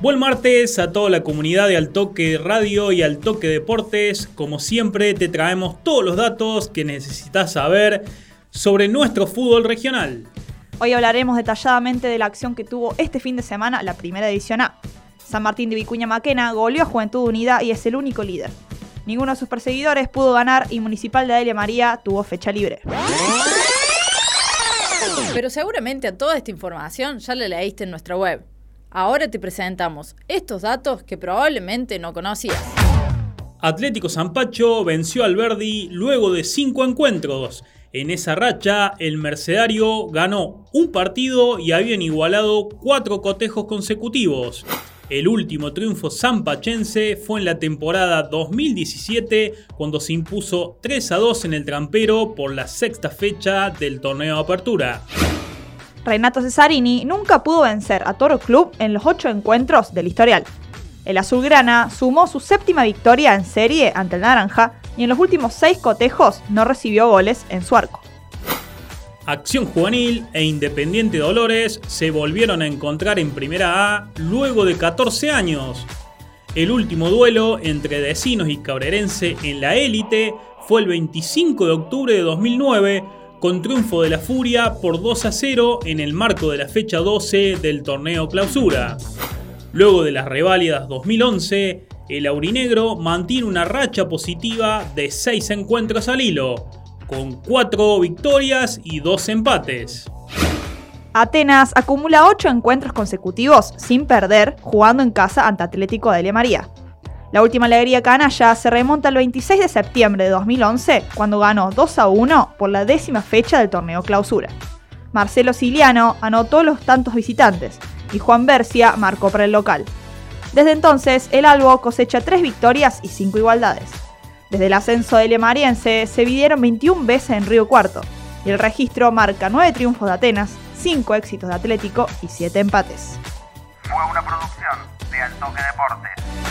Buen martes a toda la comunidad de Altoque Radio y Altoque Deportes. Como siempre te traemos todos los datos que necesitas saber sobre nuestro fútbol regional. Hoy hablaremos detalladamente de la acción que tuvo este fin de semana la primera edición A. San Martín de Vicuña Maquena goleó a Juventud Unida y es el único líder. Ninguno de sus perseguidores pudo ganar y Municipal de Adelia María tuvo fecha libre. Pero seguramente a toda esta información ya la leíste en nuestra web Ahora te presentamos estos datos que probablemente no conocías. Atlético Zampacho venció al Verdi luego de cinco encuentros. En esa racha, el Mercedario ganó un partido y habían igualado cuatro cotejos consecutivos. El último triunfo zampachense fue en la temporada 2017 cuando se impuso 3 a 2 en el trampero por la sexta fecha del torneo de apertura. Renato Cesarini nunca pudo vencer a Toro Club en los ocho encuentros del historial. El azulgrana sumó su séptima victoria en serie ante el naranja y en los últimos seis cotejos no recibió goles en su arco. Acción Juvenil e Independiente Dolores se volvieron a encontrar en Primera A luego de 14 años. El último duelo entre Decinos y Cabrerense en la élite fue el 25 de octubre de 2009 con triunfo de la Furia por 2 a 0 en el marco de la fecha 12 del torneo clausura. Luego de las reválidas 2011, el aurinegro mantiene una racha positiva de 6 encuentros al hilo, con 4 victorias y 2 empates. Atenas acumula 8 encuentros consecutivos sin perder jugando en casa ante Atlético de María. La última alegría canalla se remonta al 26 de septiembre de 2011, cuando ganó 2 a 1 por la décima fecha del torneo clausura. Marcelo Siliano anotó los tantos visitantes y Juan Bercia marcó para el local. Desde entonces, el Albo cosecha 3 victorias y 5 igualdades. Desde el ascenso del Emariense se vidieron 21 veces en Río Cuarto, y el registro marca 9 triunfos de Atenas, 5 éxitos de Atlético y 7 empates. Fue una producción de Altoque Deportes.